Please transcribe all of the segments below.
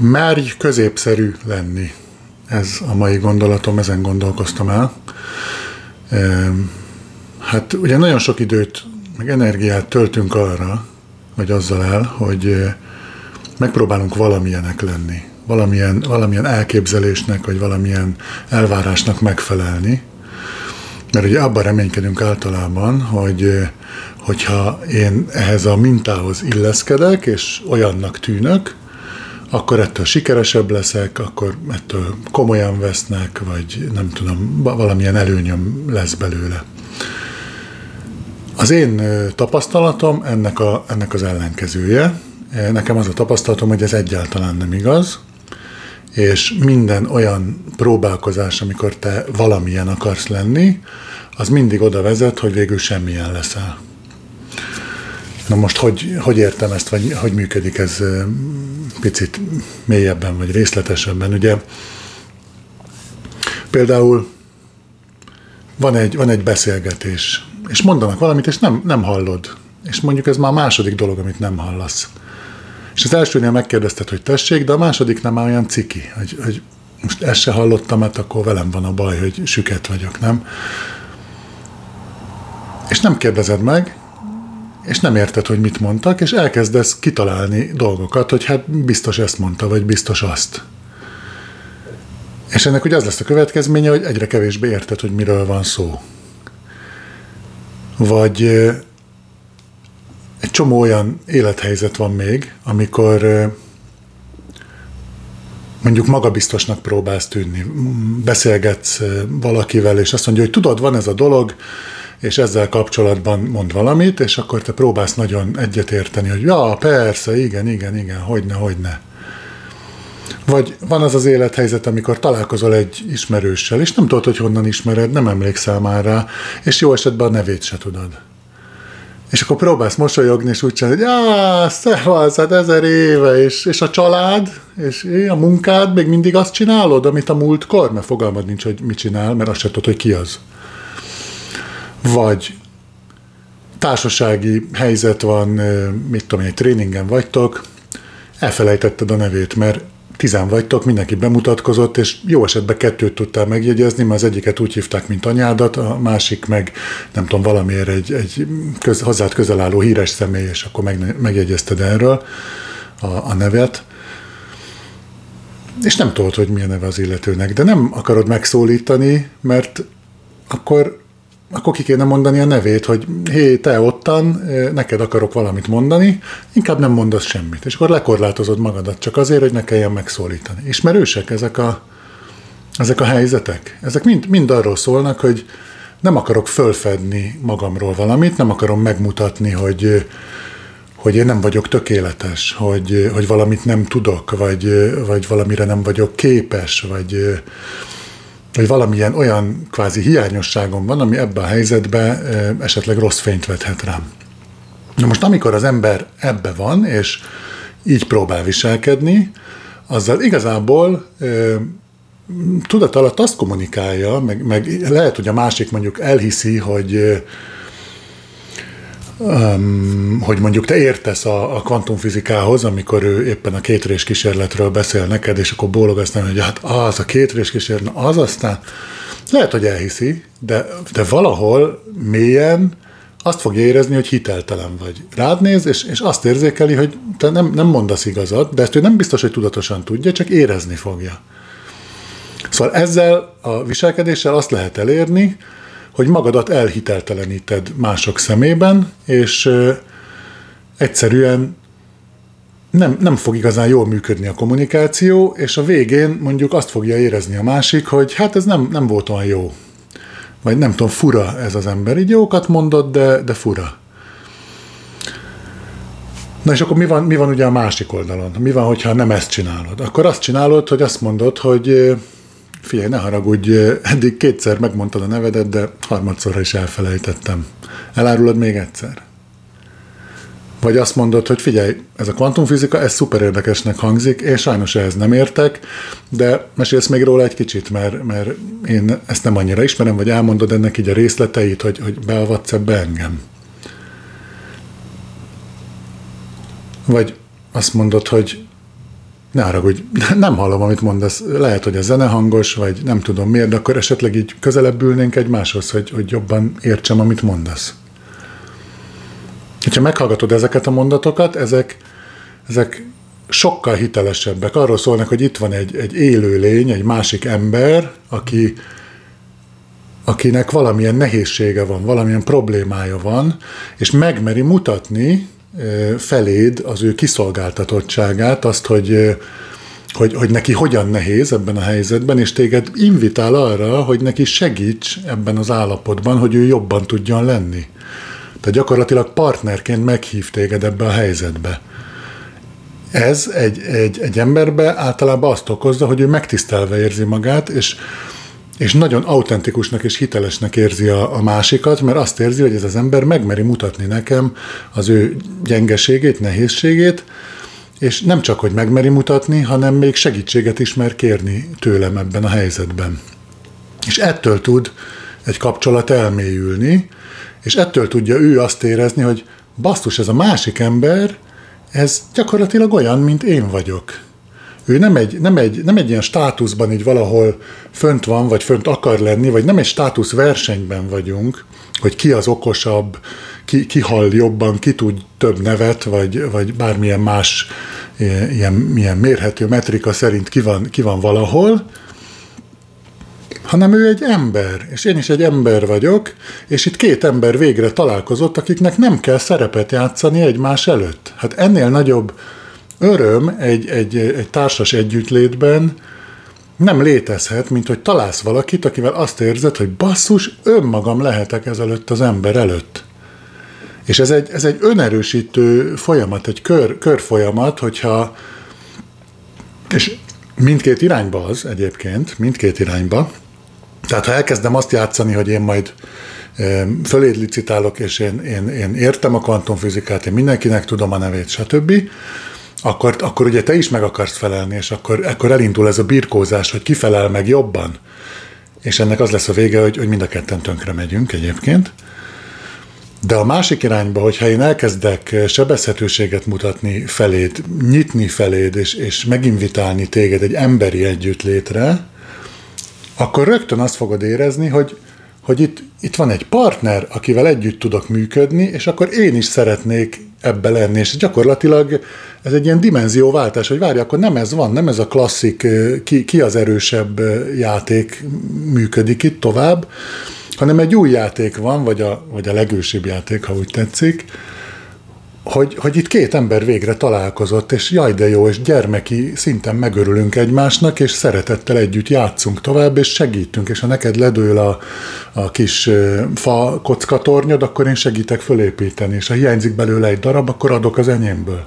Merj középszerű lenni. Ez a mai gondolatom, ezen gondolkoztam el. Hát ugye nagyon sok időt, meg energiát töltünk arra, vagy azzal el, hogy megpróbálunk valamilyenek lenni, valamilyen, valamilyen elképzelésnek, vagy valamilyen elvárásnak megfelelni. Mert ugye abban reménykedünk általában, hogy hogyha én ehhez a mintához illeszkedek, és olyannak tűnök, akkor ettől sikeresebb leszek, akkor ettől komolyan vesznek, vagy nem tudom, valamilyen előnyöm lesz belőle. Az én tapasztalatom ennek, a, ennek az ellenkezője. Nekem az a tapasztalatom, hogy ez egyáltalán nem igaz, és minden olyan próbálkozás, amikor te valamilyen akarsz lenni, az mindig oda vezet, hogy végül semmilyen leszel. Na most hogy, hogy értem ezt, vagy hogy működik ez picit mélyebben, vagy részletesebben? Ugye például van egy, van egy beszélgetés, és mondanak valamit, és nem, nem hallod. És mondjuk ez már a második dolog, amit nem hallasz. És az elsőnél megkérdezted, hogy tessék, de a második nem olyan ciki, hogy, hogy most ezt se hallottam, mert akkor velem van a baj, hogy süket vagyok, nem? És nem kérdezed meg, és nem érted, hogy mit mondtak, és elkezdesz kitalálni dolgokat, hogy hát biztos ezt mondta, vagy biztos azt. És ennek ugye az lesz a következménye, hogy egyre kevésbé érted, hogy miről van szó. Vagy egy csomó olyan élethelyzet van még, amikor mondjuk magabiztosnak próbálsz tűnni, beszélgetsz valakivel, és azt mondja, hogy tudod, van ez a dolog, és ezzel kapcsolatban mond valamit, és akkor te próbálsz nagyon egyetérteni, hogy ja, persze, igen, igen, igen, hogyne, hogyne. Vagy van az az élethelyzet, amikor találkozol egy ismerőssel, és nem tudod, hogy honnan ismered, nem emlékszel már rá, és jó esetben a nevét se tudod. És akkor próbálsz mosolyogni, és úgy csinálni, hogy ah, szevasz, hát ezer éve, és, és a család, és a munkád, még mindig azt csinálod, amit a múltkor, mert fogalmad nincs, hogy mit csinál, mert azt se tudod, hogy ki az vagy társasági helyzet van, mit tudom egy tréningen vagytok, elfelejtetted a nevét, mert tizen vagytok, mindenki bemutatkozott, és jó esetben kettőt tudtál megjegyezni, mert az egyiket úgy hívták, mint anyádat, a másik meg, nem tudom, valamiért egy, egy köz, hozzád közel álló híres személy, és akkor meg, megjegyezted erről a, a nevet. És nem tudod, hogy milyen neve az illetőnek, de nem akarod megszólítani, mert akkor akkor ki kéne mondani a nevét, hogy hé, te ottan, neked akarok valamit mondani, inkább nem mondasz semmit. És akkor lekorlátozod magadat csak azért, hogy ne kelljen megszólítani. Ismerősek ezek a, ezek a helyzetek? Ezek mind, mind arról szólnak, hogy nem akarok fölfedni magamról valamit, nem akarom megmutatni, hogy, hogy én nem vagyok tökéletes, hogy, hogy valamit nem tudok, vagy, vagy valamire nem vagyok képes, vagy, hogy valamilyen olyan kvázi hiányosságom van, ami ebben a helyzetben esetleg rossz fényt vethet rám. Na most amikor az ember ebbe van, és így próbál viselkedni, azzal igazából tudat alatt azt kommunikálja, meg, meg lehet, hogy a másik mondjuk elhiszi, hogy um, hogy mondjuk te értesz a, a kvantumfizikához, amikor ő éppen a kétrés kísérletről beszél neked, és akkor bólogasz nem, hogy hát az a kétrés kísérlet, az aztán lehet, hogy elhiszi, de, de valahol mélyen azt fogja érezni, hogy hiteltelen vagy. Rád néz, és, és azt érzékeli, hogy te nem, nem mondasz igazat, de ezt ő nem biztos, hogy tudatosan tudja, csak érezni fogja. Szóval ezzel a viselkedéssel azt lehet elérni, hogy magadat elhitelteleníted mások szemében, és egyszerűen nem, nem fog igazán jól működni a kommunikáció, és a végén mondjuk azt fogja érezni a másik, hogy hát ez nem, nem volt olyan jó. Vagy nem tudom, fura ez az ember. Így jókat mondott, de, de fura. Na és akkor mi van, mi van ugye a másik oldalon? Mi van, hogyha nem ezt csinálod? Akkor azt csinálod, hogy azt mondod, hogy Figyelj, ne haragudj, eddig kétszer megmondtad a nevedet, de harmadszorra is elfelejtettem. Elárulod még egyszer? Vagy azt mondod, hogy figyelj, ez a kvantumfizika, ez szuper érdekesnek hangzik, és sajnos ehhez nem értek, de mesélsz még róla egy kicsit, mert, mert én ezt nem annyira ismerem, vagy elmondod ennek így a részleteit, hogy, hogy beavatsz ebbe engem. Vagy azt mondod, hogy ne haragudj, nem hallom, amit mondasz, lehet, hogy a zene hangos, vagy nem tudom miért, de akkor esetleg így közelebb ülnénk egymáshoz, hogy, hogy jobban értsem, amit mondasz. Ha meghallgatod ezeket a mondatokat, ezek, ezek sokkal hitelesebbek. Arról szólnak, hogy itt van egy, egy élő lény, egy másik ember, aki, akinek valamilyen nehézsége van, valamilyen problémája van, és megmeri mutatni feléd az ő kiszolgáltatottságát, azt, hogy, hogy, hogy neki hogyan nehéz ebben a helyzetben, és téged invitál arra, hogy neki segíts ebben az állapotban, hogy ő jobban tudjon lenni. Tehát gyakorlatilag partnerként meghív téged ebbe a helyzetbe. Ez egy, egy, egy emberbe általában azt okozza, hogy ő megtisztelve érzi magát, és, és nagyon autentikusnak és hitelesnek érzi a, a másikat, mert azt érzi, hogy ez az ember megmeri mutatni nekem az ő gyengeségét, nehézségét, és nem csak, hogy megmeri mutatni, hanem még segítséget is mer kérni tőlem ebben a helyzetben. És ettől tud egy kapcsolat elmélyülni, és ettől tudja ő azt érezni, hogy basztus, ez a másik ember, ez gyakorlatilag olyan, mint én vagyok. Ő nem egy, nem egy, nem egy ilyen státuszban így valahol fönt van, vagy fönt akar lenni, vagy nem egy státusz versenyben vagyunk, hogy ki az okosabb, ki, ki hall jobban, ki tud több nevet, vagy, vagy bármilyen más ilyen, ilyen mérhető metrika szerint ki van, ki van valahol, hanem ő egy ember, és én is egy ember vagyok, és itt két ember végre találkozott, akiknek nem kell szerepet játszani egymás előtt. Hát ennél nagyobb öröm egy, egy, egy társas együttlétben nem létezhet, mint hogy találsz valakit, akivel azt érzed, hogy basszus, önmagam lehetek ezelőtt az ember előtt. És ez egy, ez egy önerősítő folyamat, egy kör, körfolyamat, hogyha és mindkét irányba az egyébként, mindkét irányba, tehát ha elkezdem azt játszani, hogy én majd föléd licitálok, és én, én, én értem a kvantumfizikát, én mindenkinek tudom a nevét, stb., akkor, akkor ugye te is meg akarsz felelni, és akkor, akkor elindul ez a birkózás, hogy ki felel meg jobban. És ennek az lesz a vége, hogy, hogy mind a ketten tönkre megyünk egyébként. De a másik irányba, hogyha én elkezdek sebezhetőséget mutatni feléd, nyitni feléd, és, és meginvitálni téged egy emberi együttlétre, akkor rögtön azt fogod érezni, hogy, hogy itt, itt van egy partner, akivel együtt tudok működni, és akkor én is szeretnék ebbe lenni, és gyakorlatilag ez egy ilyen dimenzióváltás, hogy várj, akkor nem ez van, nem ez a klasszik ki, ki az erősebb játék működik itt tovább, hanem egy új játék van, vagy a, vagy a legősibb játék, ha úgy tetszik, hogy, hogy itt két ember végre találkozott, és jaj de jó, és gyermeki szinten megörülünk egymásnak, és szeretettel együtt játszunk tovább, és segítünk, és ha neked ledől a, a kis fa kockatornyod, akkor én segítek fölépíteni, és ha hiányzik belőle egy darab, akkor adok az enyémből.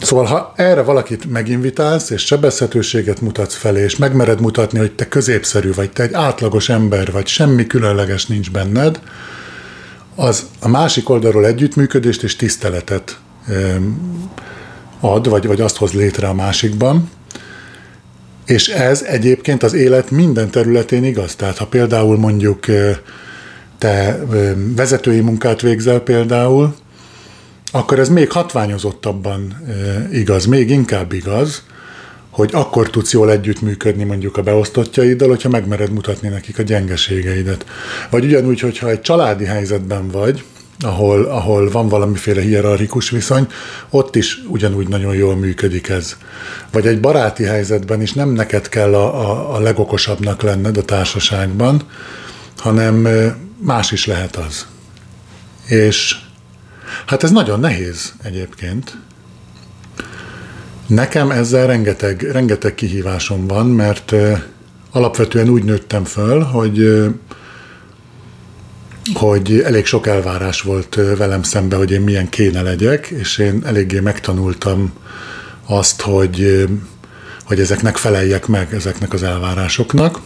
Szóval, ha erre valakit meginvitálsz, és sebezhetőséget mutatsz felé, és megmered mutatni, hogy te középszerű vagy, te egy átlagos ember vagy, semmi különleges nincs benned, az a másik oldalról együttműködést és tiszteletet ad, vagy, vagy azt hoz létre a másikban. És ez egyébként az élet minden területén igaz. Tehát ha például mondjuk te vezetői munkát végzel például, akkor ez még hatványozottabban igaz, még inkább igaz, hogy akkor tudsz jól együttműködni mondjuk a beosztottjaiddal, hogyha megmered mutatni nekik a gyengeségeidet. Vagy ugyanúgy, hogyha egy családi helyzetben vagy, ahol, ahol van valamiféle hierarchikus viszony, ott is ugyanúgy nagyon jól működik ez. Vagy egy baráti helyzetben is nem neked kell a, a, a legokosabbnak lenned a társaságban, hanem más is lehet az. És hát ez nagyon nehéz egyébként, Nekem ezzel rengeteg, rengeteg kihívásom van, mert alapvetően úgy nőttem föl, hogy hogy elég sok elvárás volt velem szembe, hogy én milyen kéne legyek, és én eléggé megtanultam azt, hogy, hogy ezeknek feleljek meg, ezeknek az elvárásoknak.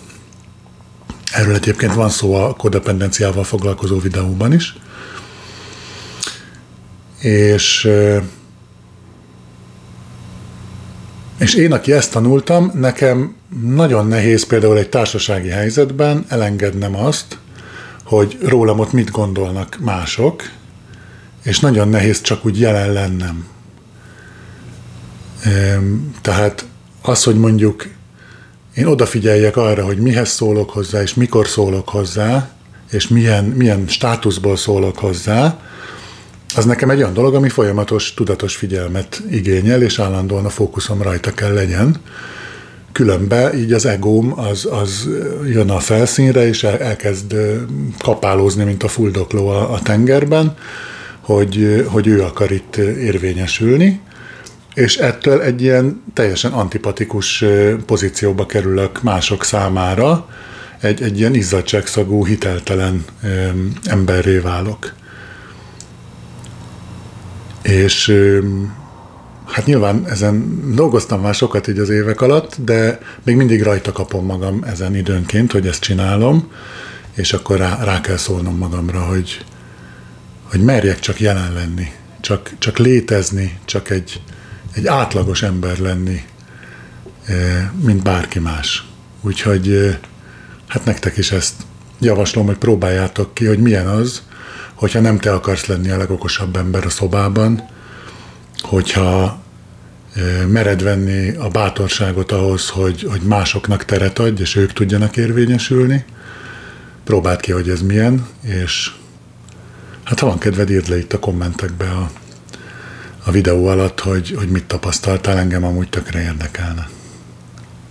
Erről egyébként van szó a kodependenciával foglalkozó videóban is. És És én, aki ezt tanultam, nekem nagyon nehéz például egy társasági helyzetben elengednem azt, hogy rólam ott mit gondolnak mások, és nagyon nehéz csak úgy jelen lennem. Tehát az, hogy mondjuk én odafigyeljek arra, hogy mihez szólok hozzá, és mikor szólok hozzá, és milyen, milyen státuszból szólok hozzá, az nekem egy olyan dolog, ami folyamatos, tudatos figyelmet igényel, és állandóan a fókuszom rajta kell legyen. Különben így az egóm az, az jön a felszínre, és el, elkezd kapálózni, mint a fuldokló a, a tengerben, hogy, hogy ő akar itt érvényesülni, és ettől egy ilyen teljesen antipatikus pozícióba kerülök mások számára, egy, egy ilyen izzadságszagú, hiteltelen emberré válok. És hát nyilván ezen dolgoztam már sokat így az évek alatt, de még mindig rajta kapom magam ezen időnként, hogy ezt csinálom, és akkor rá, rá kell szólnom magamra, hogy, hogy merjek csak jelen lenni, csak, csak létezni, csak egy, egy átlagos ember lenni, mint bárki más. Úgyhogy hát nektek is ezt javaslom, hogy próbáljátok ki, hogy milyen az, hogyha nem te akarsz lenni a legokosabb ember a szobában, hogyha mered venni a bátorságot ahhoz, hogy, hogy másoknak teret adj, és ők tudjanak érvényesülni. Próbáld ki, hogy ez milyen, és hát ha van kedved, írd le itt a kommentekbe a, a videó alatt, hogy, hogy mit tapasztaltál, engem amúgy tökre érdekelne.